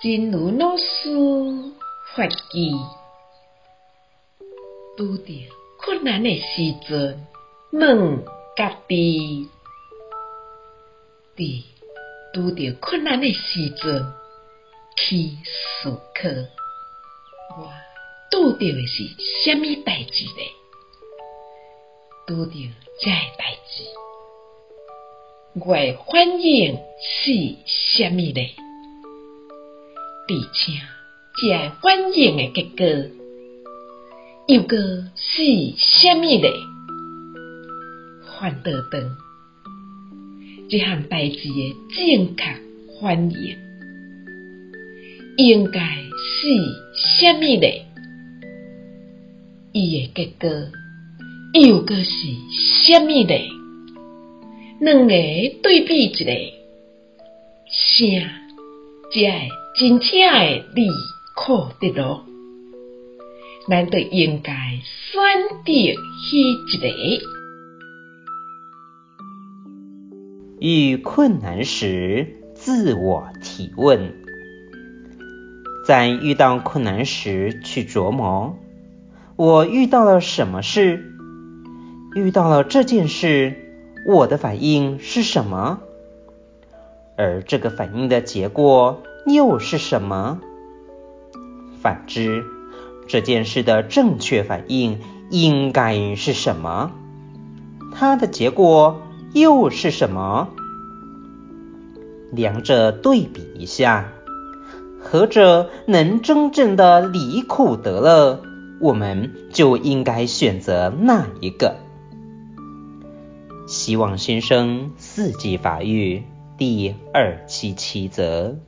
真如老师发记，拄着困难的时阵，问家己，伫拄着困难的时阵去思考，我拄着的是虾米代志呢？拄着这个代志，我的反应是啥物呢？而且，这个反应的结果又个是虾米呢？反倒转，这项代志的正确反应应该是虾米呢？伊的结果又阁是虾米呢？两个对比一下，啥才会真正会利可得咯？咱就应该选择迄一个。遇困难时，自我提问。在遇到困难时，去琢磨：我遇到了什么事？遇到了这件事，我的反应是什么？而这个反应的结果又是什么？反之，这件事的正确反应应该是什么？它的结果又是什么？两者对比一下，何者能真正的离苦得乐，我们就应该选择哪一个。希望新生四季法育第二七七则。